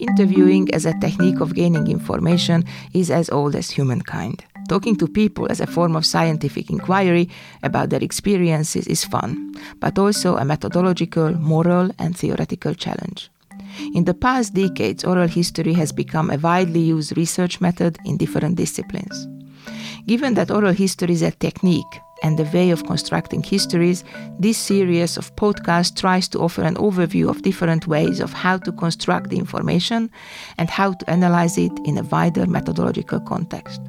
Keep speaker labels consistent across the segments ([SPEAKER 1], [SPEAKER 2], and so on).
[SPEAKER 1] Interviewing as a technique of gaining information is as old as humankind. Talking to people as a form of scientific inquiry about their experiences is fun, but also a methodological, moral, and theoretical challenge. In the past decades, oral history has become a widely used research method in different disciplines. Given that oral history is a technique and the way of constructing histories, this series of podcasts tries to offer an overview of different ways of how to construct the information and how to analyze it in a wider methodological context.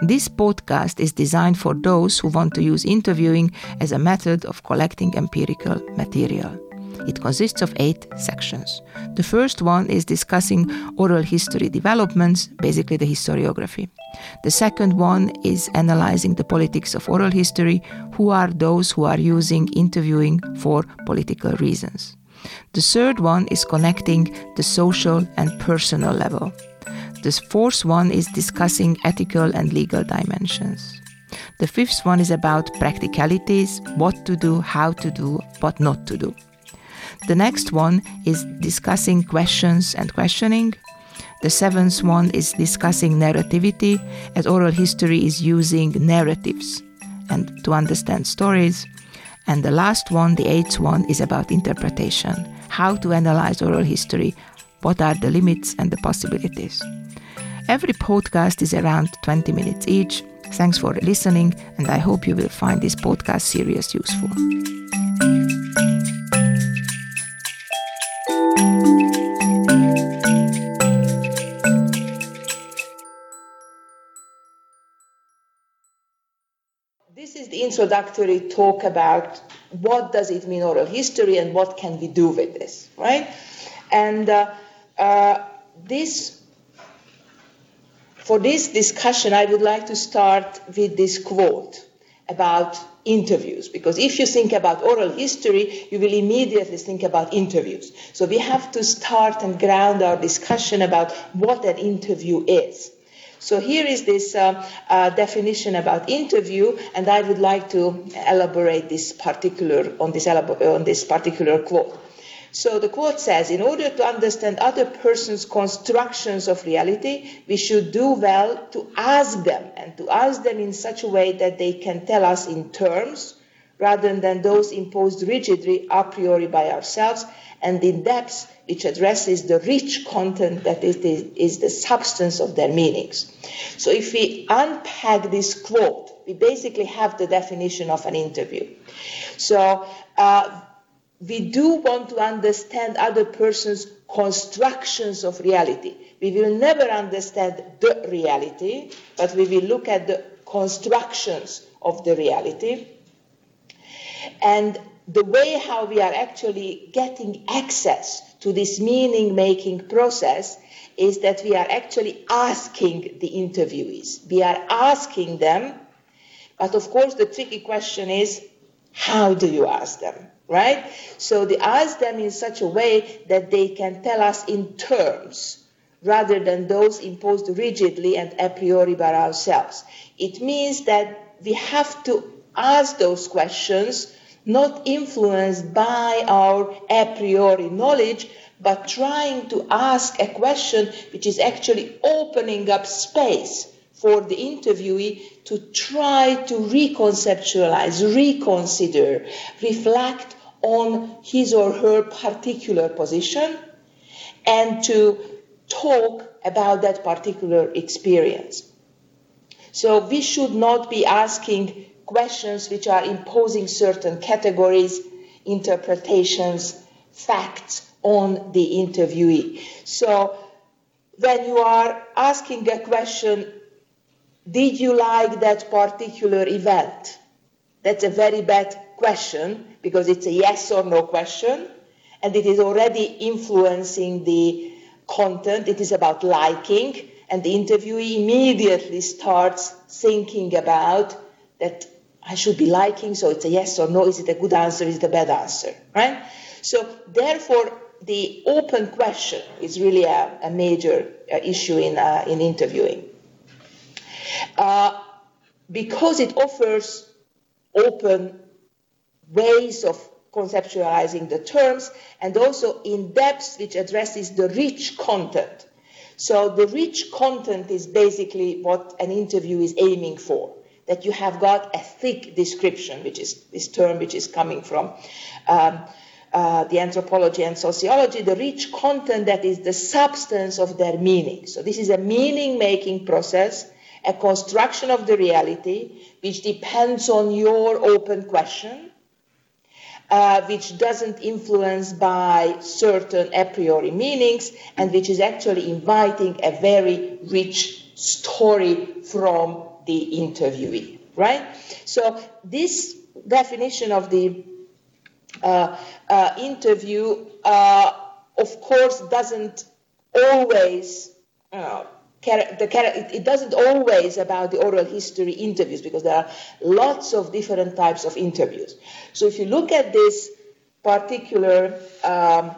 [SPEAKER 1] This podcast is designed for those who want to use interviewing as a method of collecting empirical material. It consists of eight sections. The first one is discussing oral history developments, basically the historiography. The second one is analyzing the politics of oral history, who are those who are using interviewing for political reasons. The third one is connecting the social and personal level. The fourth one is discussing ethical and legal dimensions. The fifth one is about practicalities, what to do, how to do, what not to do. The next one is discussing questions and questioning. The seventh one is discussing narrativity, as oral history is using narratives and to understand stories. And the last one, the eighth one, is about interpretation how to analyze oral history, what are the limits and the possibilities. Every podcast is around 20 minutes each. Thanks for listening, and I hope you will find this podcast series useful. Is the introductory talk about what does it mean oral history and what can we do with this, right? And uh, uh, this, for this discussion, I would like to start with this quote about interviews because if you think about oral history you will immediately think about interviews so we have to start and ground our discussion about what an interview is so here is this uh, uh, definition about interview, and I would like to elaborate this particular on this on this particular quote. So the quote says, in order to understand other person's constructions of reality, we should do well to ask them and to ask them in such a way that they can tell us in terms rather than those imposed rigidly a priori by ourselves and in depth which addresses the rich content that is the, is the substance of their meanings. So if we unpack this quote, we basically have the definition of an interview. So uh, we do want to understand other person's constructions of reality. We will never understand the reality, but we will look at the constructions of the reality. And the way how we are actually getting access to this meaning making process is that we are actually asking the interviewees. We are asking them, but of course the tricky question is how do you ask them, right? So they ask them in such a way that they can tell us in terms rather than those imposed rigidly and a priori by ourselves. It means that we have to ask those questions not influenced by our a priori knowledge, but trying to ask a question which is actually opening up space for the interviewee to try to reconceptualize, reconsider, reflect on his or her particular position and to talk about that particular experience. So we should not be asking questions which are imposing certain categories, interpretations, facts on the interviewee. So when you are asking a question, did you like that particular event? That's a very bad question because it's a yes or no question and it is already influencing the content. It is about liking and the interviewee immediately starts thinking about that I should be liking, so it's a yes or no. Is it a good answer? Is it a bad answer? Right? So, therefore, the open question is really a, a major uh, issue in, uh, in interviewing. Uh, because it offers open ways of conceptualizing the terms, and also in depth, which addresses the rich content. So the rich content is basically what an interview is aiming for. That you have got a thick description, which is this term which is coming from um, uh, the anthropology and sociology, the rich content that is the substance of their meaning. So this is a meaning making process, a construction of the reality, which depends on your open question uh, which doesn't influence by certain a priori meanings and which is actually inviting a very rich story from the interviewee, right? So this definition of the uh, uh, interview, uh, of course, doesn't always uh, it doesn't always about the oral history interviews because there are lots of different types of interviews. So if you look at this particular um,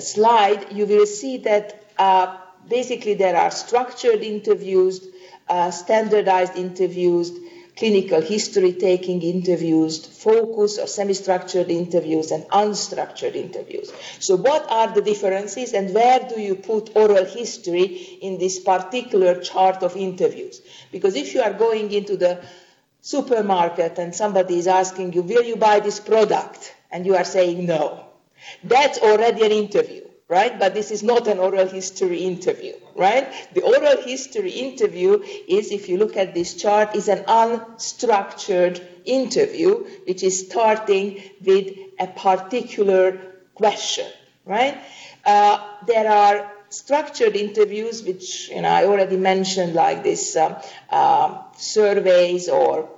[SPEAKER 1] slide, you will see that uh, basically there are structured interviews, uh, standardized interviews, clinical history taking interviews, focus or semi-structured interviews, and unstructured interviews. So what are the differences and where do you put oral history in this particular chart of interviews? Because if you are going into the supermarket and somebody is asking you, will you buy this product? And you are saying no. That's already an interview right? But this is not an oral history interview, right? The oral history interview is, if you look at this chart, is an unstructured interview, which is starting with a particular question, right? Uh, there are structured interviews, which you know I already mentioned, like this uh, surveys or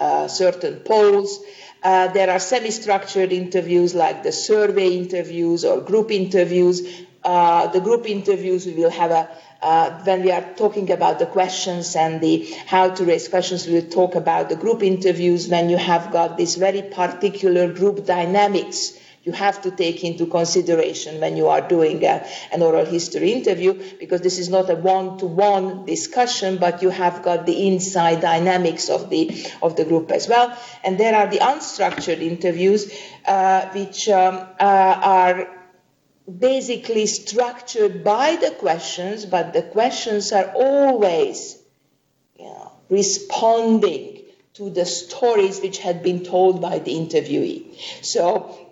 [SPEAKER 1] uh, certain polls. Uh, there are semi-structured interviews like the survey interviews or group interviews. Uh, the group interviews we will have a uh, when we are talking about the questions and the how to raise questions, we will talk about the group interviews when you have got this very particular group dynamics you have to take into consideration when you are doing a, an oral history interview because this is not a one-to-one discussion but you have got the inside dynamics of the of the group as well. And there are the unstructured interviews uh, which um, uh, are basically structured by the questions but the questions are always you know, responding to the stories which had been told by the interviewee. So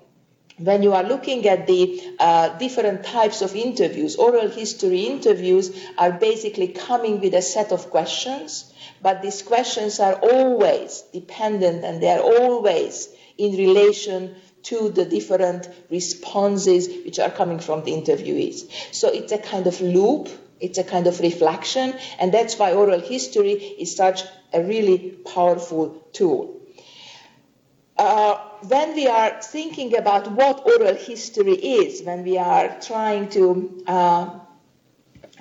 [SPEAKER 1] when you are looking at the uh, different types of interviews, oral history interviews are basically coming with a set of questions, but these questions are always dependent and they are always in relation to the different responses which are coming from the interviewees. So it's a kind of loop, it's a kind of reflection, and that's why oral history is such a really powerful tool. Uh, when we are thinking about what oral history is, when we are trying to uh,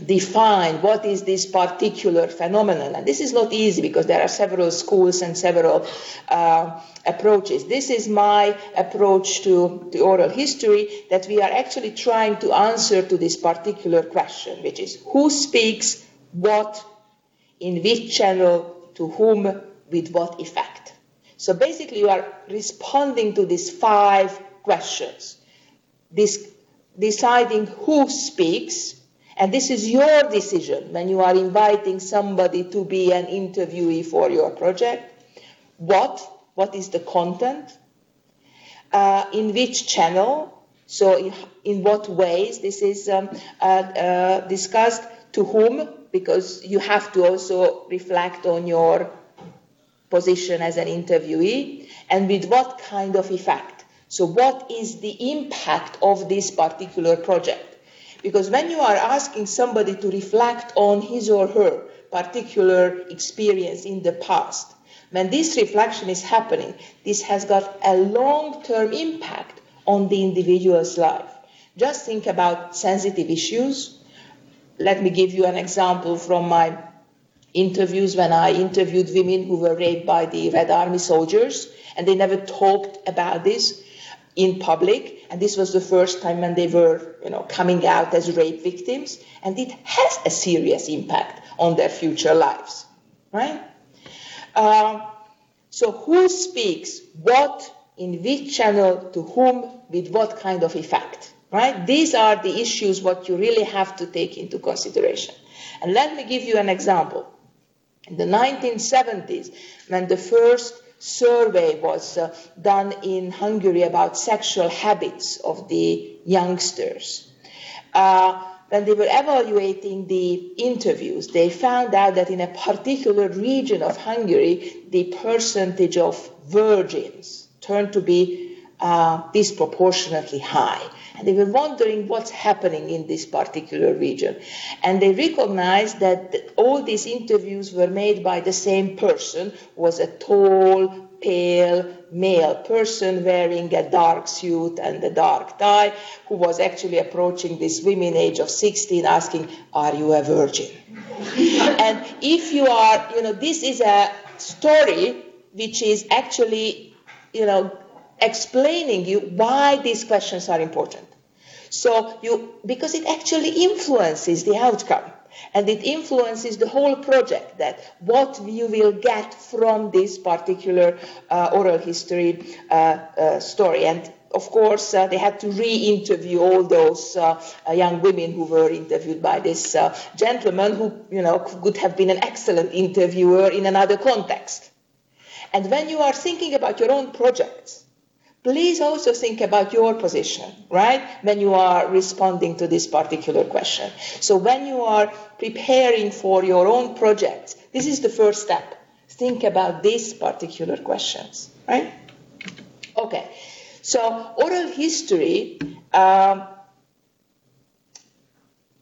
[SPEAKER 1] define what is this particular phenomenon, and this is not easy because there are several schools and several uh, approaches. This is my approach to the oral history that we are actually trying to answer to this particular question, which is who speaks what, in which channel, to whom, with what effect. So basically, you are responding to these five questions. This, deciding who speaks, and this is your decision when you are inviting somebody to be an interviewee for your project. What? What is the content? Uh, in which channel? So, in, what ways this is um, uh, uh, discussed? To whom? Because you have to also reflect on your position as an interviewee and with what kind of effect. So, what is the impact of this particular project? Because when you are asking somebody to reflect on his or her particular experience in the past, when this reflection is happening, this has got a long term impact on the individual's life. Just think about sensitive issues. Let me give you an example from my interviews when I interviewed women who were raped by the Red Army soldiers, and they never talked about this in public. And this was the first time when they were, you know, coming out as rape victims, and it has a serious impact on their future lives, right? Uh, so, who speaks what, in which channel, to whom, with what kind of effect. Right? These are the issues what you really have to take into consideration. And let me give you an example. In the 1970s, when the first survey was uh, done in Hungary about sexual habits of the youngsters, uh, when they were evaluating the interviews, they found out that in a particular region of Hungary, the percentage of virgins turned to be uh, disproportionately high. They were wondering what's happening in this particular region. And they recognized that all these interviews were made by the same person, was a tall, pale male person wearing a dark suit and a dark tie, who was actually approaching this women age of 16 asking, Are you a virgin? and if you are, you know, this is a story which is actually, you know, explaining you why these questions are important. So you, because it actually influences the outcome and it influences the whole project that what you will get from this particular uh, oral history uh, uh, story and of course, uh, they had to re-interview all those uh, uh, young women who were interviewed by this gentleman, who you know could have been an excellent interviewer in another context. And when you are thinking about your own projects, please also think about your position, right, when you are responding to this particular question. So when you are preparing for your own project, this is the first step. Think about these particular questions, right? Okay, so oral history. Um,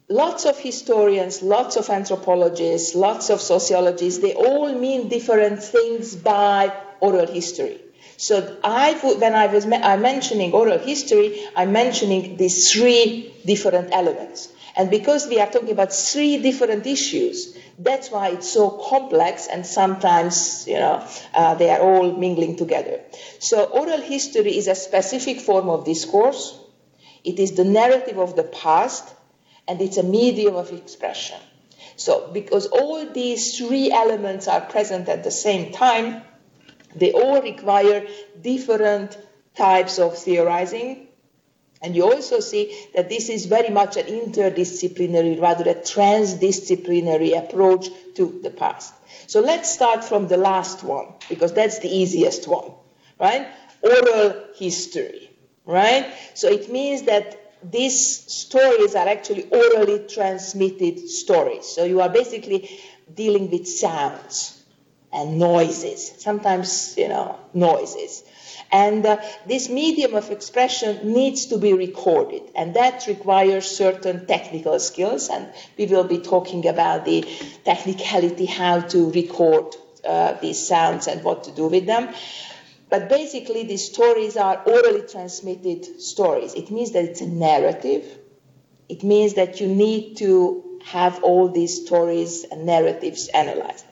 [SPEAKER 1] lots of historians, lots of anthropologists, lots of sociologists, they all mean different things by oral history. So I, when I was I'm mentioning oral history, I'm mentioning these three different elements. And because we are talking about three different issues, that's why it's so complex and sometimes, you know, uh, they are all mingling together. So oral history is a specific form of discourse. It is the narrative of the past and it's a medium of expression. So because all these three elements are present at the same time, they all require different types of theorizing. And you also see that this is very much an interdisciplinary, rather a transdisciplinary approach to the past. So let's start from the last one, because that's the easiest one, right? Oral history, right? So it means that these stories are actually orally transmitted stories. So you are basically dealing with sounds and noises, sometimes, you know, noises. And uh, this medium of expression needs to be recorded, and that requires certain technical skills. And we will be talking about the technicality, how to record uh, these sounds and what to do with them. But basically, these stories are orally transmitted stories. It means that it's a narrative. It means that you need to have all these stories and narratives analyzed.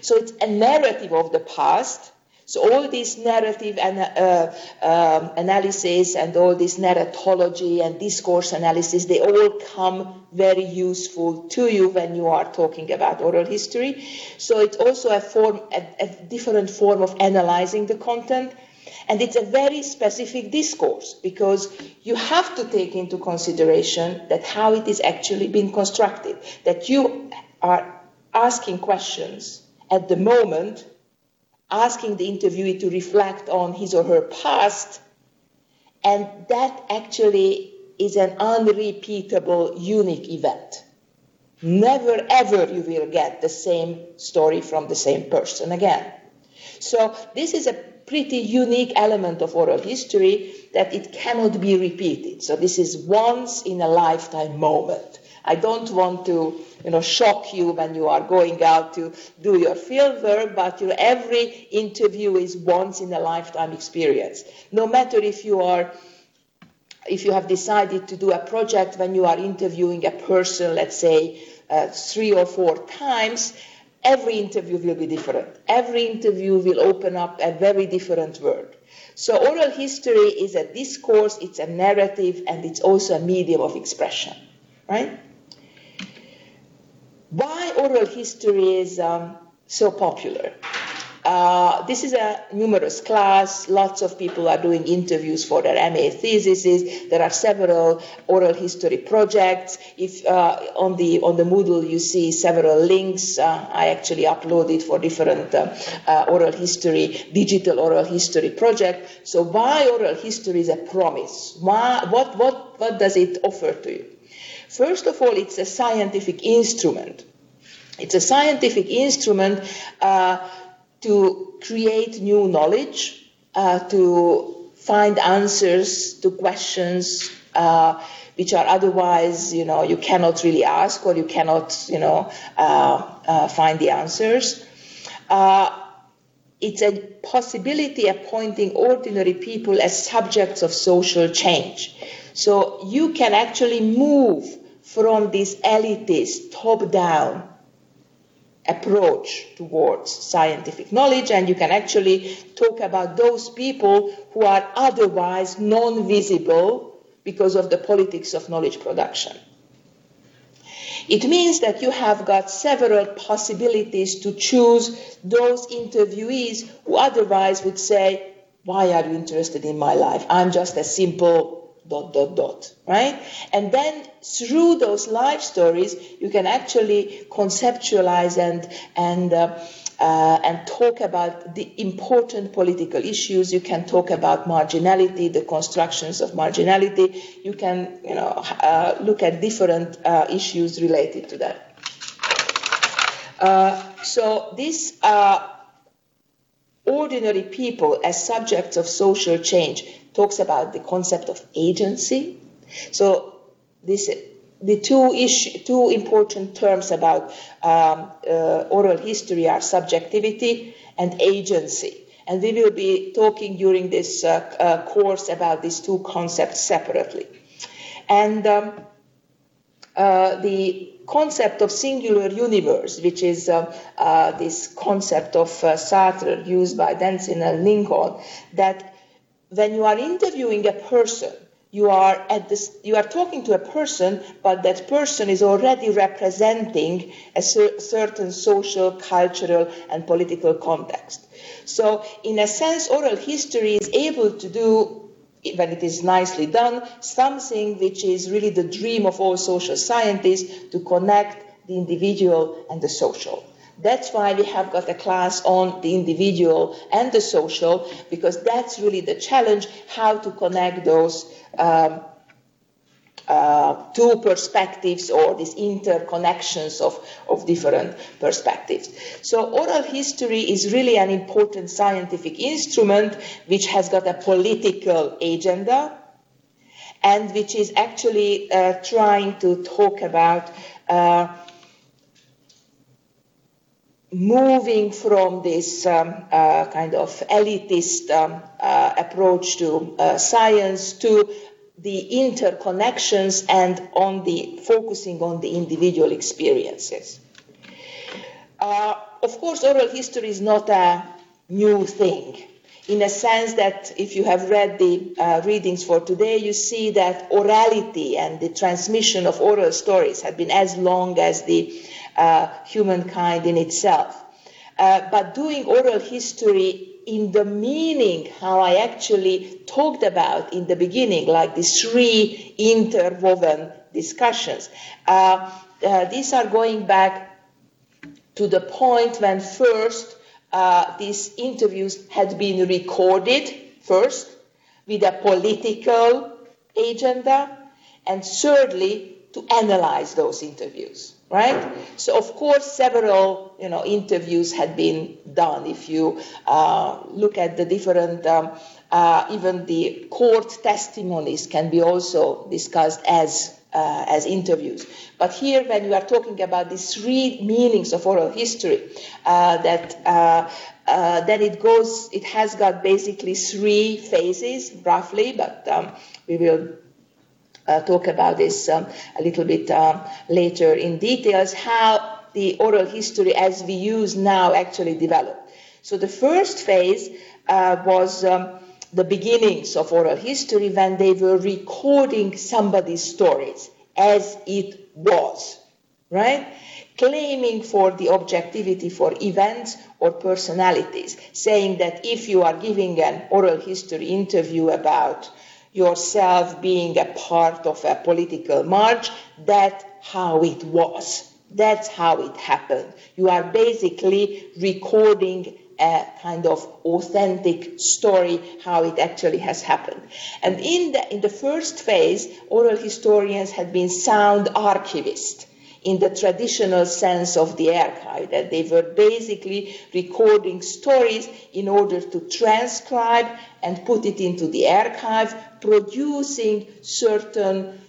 [SPEAKER 1] So it's a narrative of the past. So all this narrative and uh, um, analysis and all this narratology and discourse analysis, they all come very useful to you when you are talking about oral history. So it's also a form, a, a different form of analyzing the content. And it's a very specific discourse because you have to take into consideration that how it is actually being constructed, that you are asking questions at the moment, asking the interviewee to reflect on his or her past, and that actually is an unrepeatable, unique event. Never ever you will get the same story from the same person again. So this is a pretty unique element of oral history that it cannot be repeated. So this is once in a lifetime moment. I don't want to, you know, shock you when you are going out to do your field work, but you know, every interview is once in a lifetime experience. No matter if you are if you have decided to do a project when you are interviewing a person, let's say uh, three or four times, every interview will be different. Every interview will open up a very different world. So oral history is a discourse, it's a narrative, and it's also a medium of expression, right? Why oral history is um, so popular? Uh, this is a numerous class. Lots of people are doing interviews for their MA theses. There are several oral history projects. If uh, on the on the Moodle you see several links, uh, I actually uploaded for different uh, uh, oral history, digital oral history project. So why oral history is a promise? Why, what what what does it offer to you? First of all, it's a scientific instrument. It's a scientific instrument uh, to create new knowledge, uh, to find answers to questions uh, which are otherwise, you know, you cannot really ask or you cannot, you know, uh, uh, find the answers. Uh, it's a possibility appointing ordinary people as subjects of social change. So you can actually move from this elitist, top down approach towards scientific knowledge, and you can actually talk about those people who are otherwise non visible because of the politics of knowledge production. It means that you have got several possibilities to choose those interviewees who otherwise would say, Why are you interested in my life? I'm just a simple dot dot dot right and then through those life stories you can actually conceptualize and and uh, uh, and talk about the important political issues. You can talk about marginality, the constructions of marginality. You can, you know, uh, look at different uh, issues related to that. Uh, so this uh, ordinary people as subjects of social change talks about the concept of agency. So this, the two, issue, two important terms about um, uh, oral history are subjectivity and agency. And we will be talking during this uh, uh, course about these two concepts separately. And um, uh, the concept of singular universe, which is uh, uh, this concept of uh, Sartre used by Denzin and Lincoln, that when you are interviewing a person, you are at this, you are talking to a person, but that person is already representing a cer- certain social, cultural, and political context. So, in a sense, oral history is able to do, when it is nicely done, something which is really the dream of all social scientists to connect the individual and the social. That's why we have got a class on the individual and the social, because that's really the challenge how to connect those um, uh, two perspectives or these interconnections of, of different perspectives. So, oral history is really an important scientific instrument which has got a political agenda and which is actually uh, trying to talk about. Uh, moving from this um, uh, kind of elitist um, uh, approach to uh, science to the interconnections and on the focusing on the individual experiences. Uh, of course, oral history is not a new thing. In a sense that if you have read the uh, readings for today, you see that orality and the transmission of oral stories have been as long as the uh, humankind in itself. Uh, but doing oral history in the meaning how I actually talked about in the beginning, like these three interwoven discussions, uh, uh these are going back to the point when first uh, these interviews had been recorded first with a political agenda, and thirdly, to analyze those interviews right? So of course, several you know interviews had been done. If you uh, look at the different, um, uh, even the court testimonies can be also discussed as. Uh, as interviews. But here, when you are talking about these three meanings of oral history, uh, that uh, uh, then it goes, it has got basically three phases, roughly, but um, we will uh, talk about this um, a little bit um, later in details, how the oral history as we use now actually developed. So the first phase uh, was um, the beginnings of oral history when they were recording somebody's stories as it was, right? claiming for the objectivity for events or personalities, saying that if you are giving an oral history interview about yourself being a part of a political march, that's how it was. That's how it happened. You are basically recording a kind of authentic story how it actually has happened. And in the, in the first phase, oral historians had been sound archivists in the traditional sense of the archive, that they were basically recording stories in order to transcribe and put it into the archive, producing certain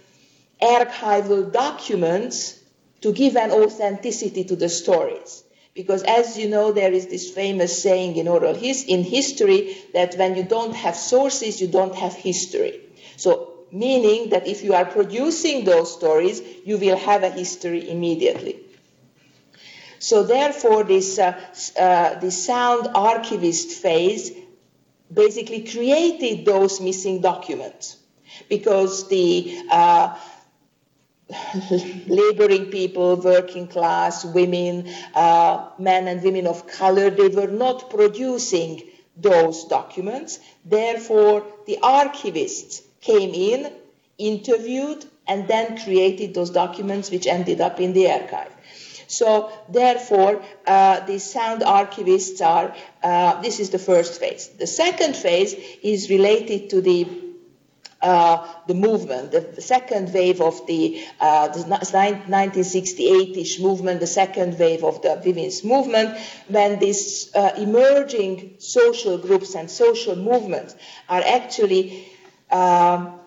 [SPEAKER 1] archival documents to give an authenticity to the stories. Because as you know, there is this famous saying in oral his, in history that when you don't have sources, you don't have history. So meaning that if you are producing those stories, you will have a history immediately. So therefore, this, uh, uh, this sound archivist phase basically created those missing documents because the uh, laboring people, working class, women, uh, men and women of color, they were not producing those documents. Therefore, the archivists came in, interviewed, and then created those documents which ended up in the archive. So, therefore, uh, the sound archivists are, uh, this is the first phase. The second phase is related to the uh, the movement, the, second wave of the, uh, the 1968-ish movement, the second wave of the women's movement, when these uh, emerging social groups and social movements are actually um,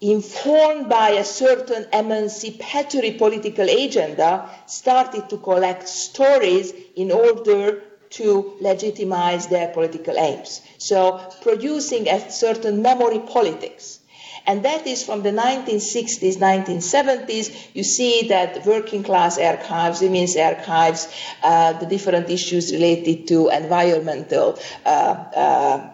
[SPEAKER 1] informed by a certain emancipatory political agenda, started to collect stories in order to legitimize their political aims. So producing a certain memory politics. And that is from the 1960s, 1970s. You see that working class archives, women's archives, uh, the different issues related to environmental uh, uh,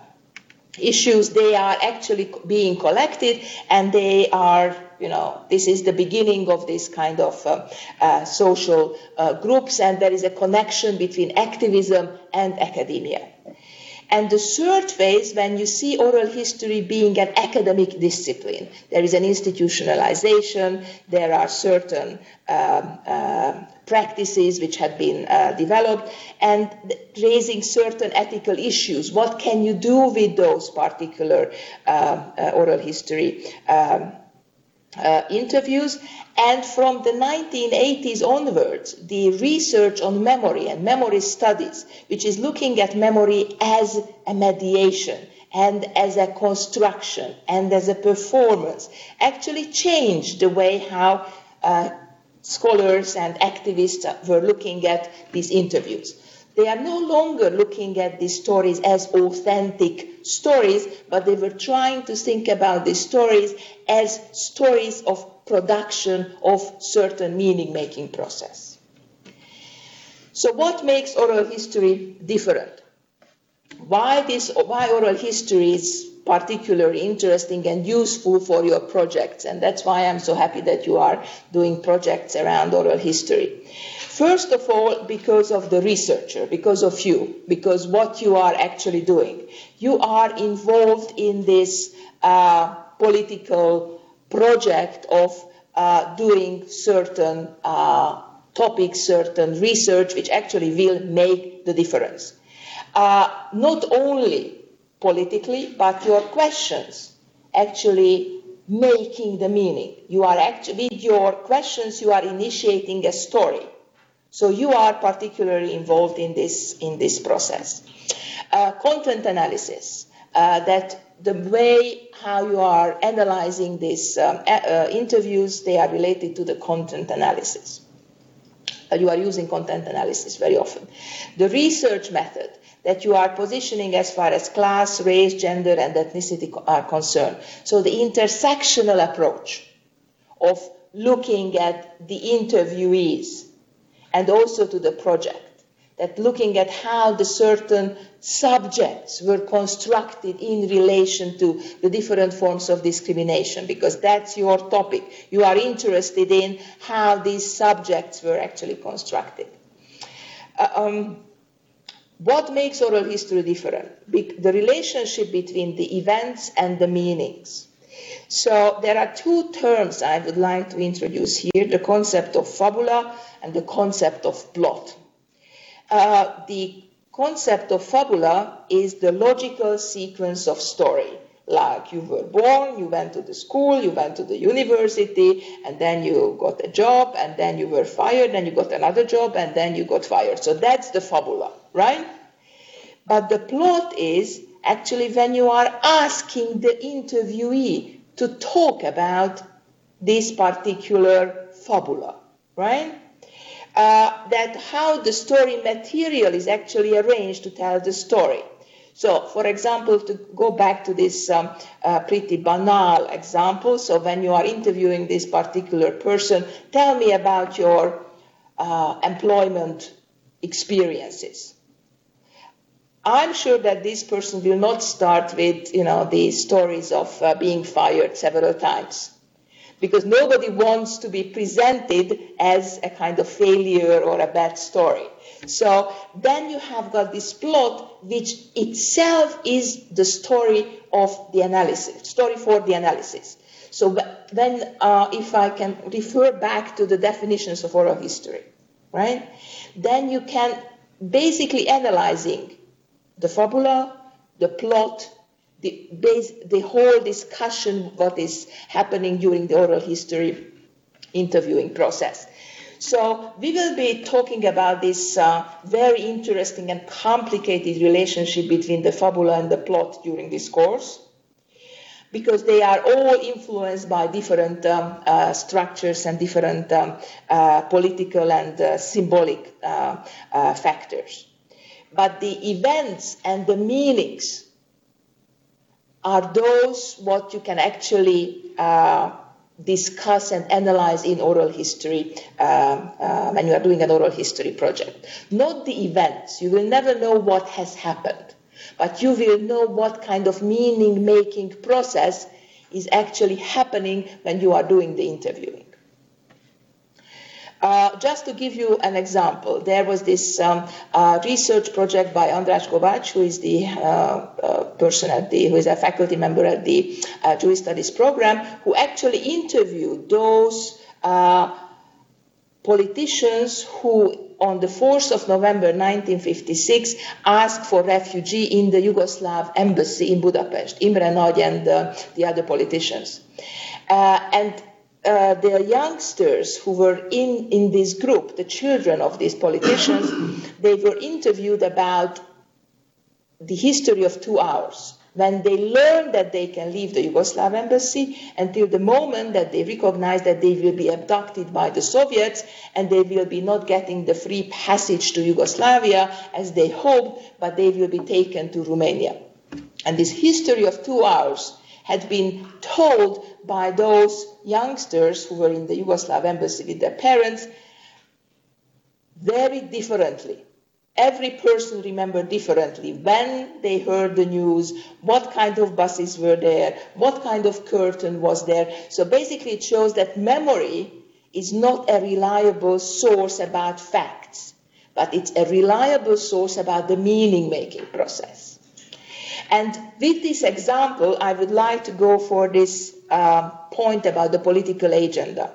[SPEAKER 1] issues, they are actually being collected and they are, you know, this is the beginning of this kind of uh, uh, social uh, groups and there is a connection between activism and academia. And the third phase, when you see oral history being an academic discipline, there is an institutionalization, there are certain um, uh, practices which have been uh, developed, and raising certain ethical issues. What can you do with those particular uh, uh oral history? Um, uh, interviews. And from the 1980s onwards, the research on memory and memory studies, which is looking at memory as a mediation and as a construction and as a performance, actually changed the way how uh, scholars and activists were looking at these interviews. They are no longer looking at these stories as authentic stories, but they were trying to think about these stories as stories of production of certain meaning making process. So what makes oral history different? Why this why oral history is particularly interesting and useful for your projects and that's why I'm so happy that you are doing projects around oral history. First of all, because of the researcher, because of you, because what you are actually doing. You are involved in this uh, political project of uh, doing certain uh, topics, certain research, which actually will make the difference. Uh, not only politically, but your questions actually making the meaning. You are actually, with your questions, you are initiating a story. So you are particularly involved in this, in this process. Uh, content analysis, uh, that the way how you are analyzing these um, uh, interviews, they are related to the content analysis. Uh, you are using content analysis very often. The research method that you are positioning as far as class, race, gender, and ethnicity are concerned. So the intersectional approach of looking at the interviewees and also to the project. that looking at how the certain subjects were constructed in relation to the different forms of discrimination, because that's your topic. You are interested in how these subjects were actually constructed. Uh, um, what makes oral history different? Be- the relationship between the events and the meanings. So there are two terms I would like to introduce here the concept of fabula and the concept of plot. Uh, the concept of fabula is the logical sequence of story. Like you were born, you went to the school, you went to the university, and then you got a job, and then you were fired, and you got another job, and then you got fired. So that's the fabula, right? But the plot is actually when you are asking the interviewee to talk about this particular fabula, right? uh, that how the story material is actually arranged to tell the story. So, for example, to go back to this um, uh, pretty banal example, so when you are interviewing this particular person, tell me about your uh, employment experiences. I'm sure that this person will not start with, you know, the stories of uh, being fired several times because nobody wants to be presented as a kind of failure or a bad story. So then you have got this plot, which itself is the story of the analysis, story for the analysis. So then, uh, if I can refer back to the definitions of oral history, right? Then you can basically analyzing the fabula, the plot, the, base, the whole discussion what is happening during the oral history interviewing process. So we will be talking about this uh, very interesting and complicated relationship between the fabula and the plot during this course, because they are all influenced by different um, uh, structures and different um, uh, political and uh, symbolic uh, uh, factors. But the events and the meanings are those what you can actually uh, discuss and analyze in oral history uh, uh, when you are doing an oral history project. Not the events. You will never know what has happened, but you will know what kind of meaning making process is actually happening when you are doing the interviewing. Uh, just to give you an example, there was this um, uh, research project by András Kovács, who is the uh, uh, person at the, who is a faculty member at the uh, Jewish Studies program, who actually interviewed those politicians who on the 4th of November 1956 asked for refugee in the Yugoslav embassy in Budapest, Imre Nagy and the other politicians. And uh, the youngsters who were in, in this group, the children of these politicians, they were interviewed about the history of two hours. When they learn that they can leave the Yugoslav embassy until the moment that they recognize that they will be abducted by the Soviets and they will be not getting the free passage to Yugoslavia as they hoped, but they will be taken to Romania. And this history of two hours had been told by those youngsters who were in the Yugoslav embassy with their parents very differently. Every person remembered differently when they heard the news, what kind of buses were there, what kind of curtain was there. So basically, it shows that memory is not a reliable source about facts, but it's a reliable source about the meaning making process. And with this example, I would like to go for this uh, point about the political agenda.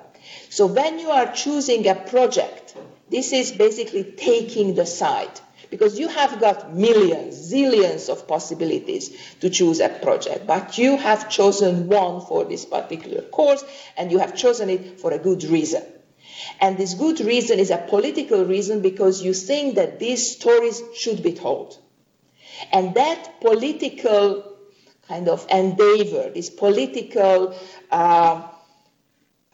[SPEAKER 1] So when you are choosing a project, this is basically taking the side because you have got millions, zillions of possibilities to choose a project, but you have chosen one for this particular course and you have chosen it for a good reason. And this good reason is a political reason because you think that these stories should be told. And that political kind of endeavor, this political uh,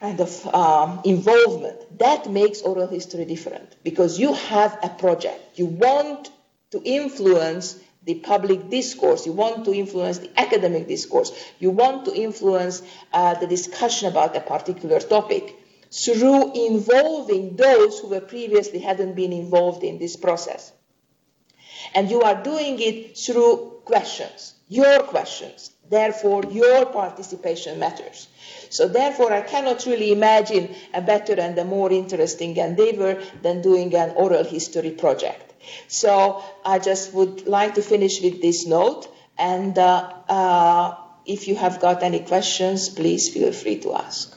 [SPEAKER 1] kind of um, involvement, that makes oral history different because you have a project. You want to influence the public discourse, you want to influence the academic discourse, you want to influence uh, the discussion about a particular topic through involving those who were previously hadn't been involved in this process. And you are doing it through questions, your questions. Therefore, your participation matters. So therefore, I cannot really imagine a better and a more interesting endeavor than doing an oral history project. So I just would like to finish with this note. And uh, uh, if you have got any questions, please feel free to ask.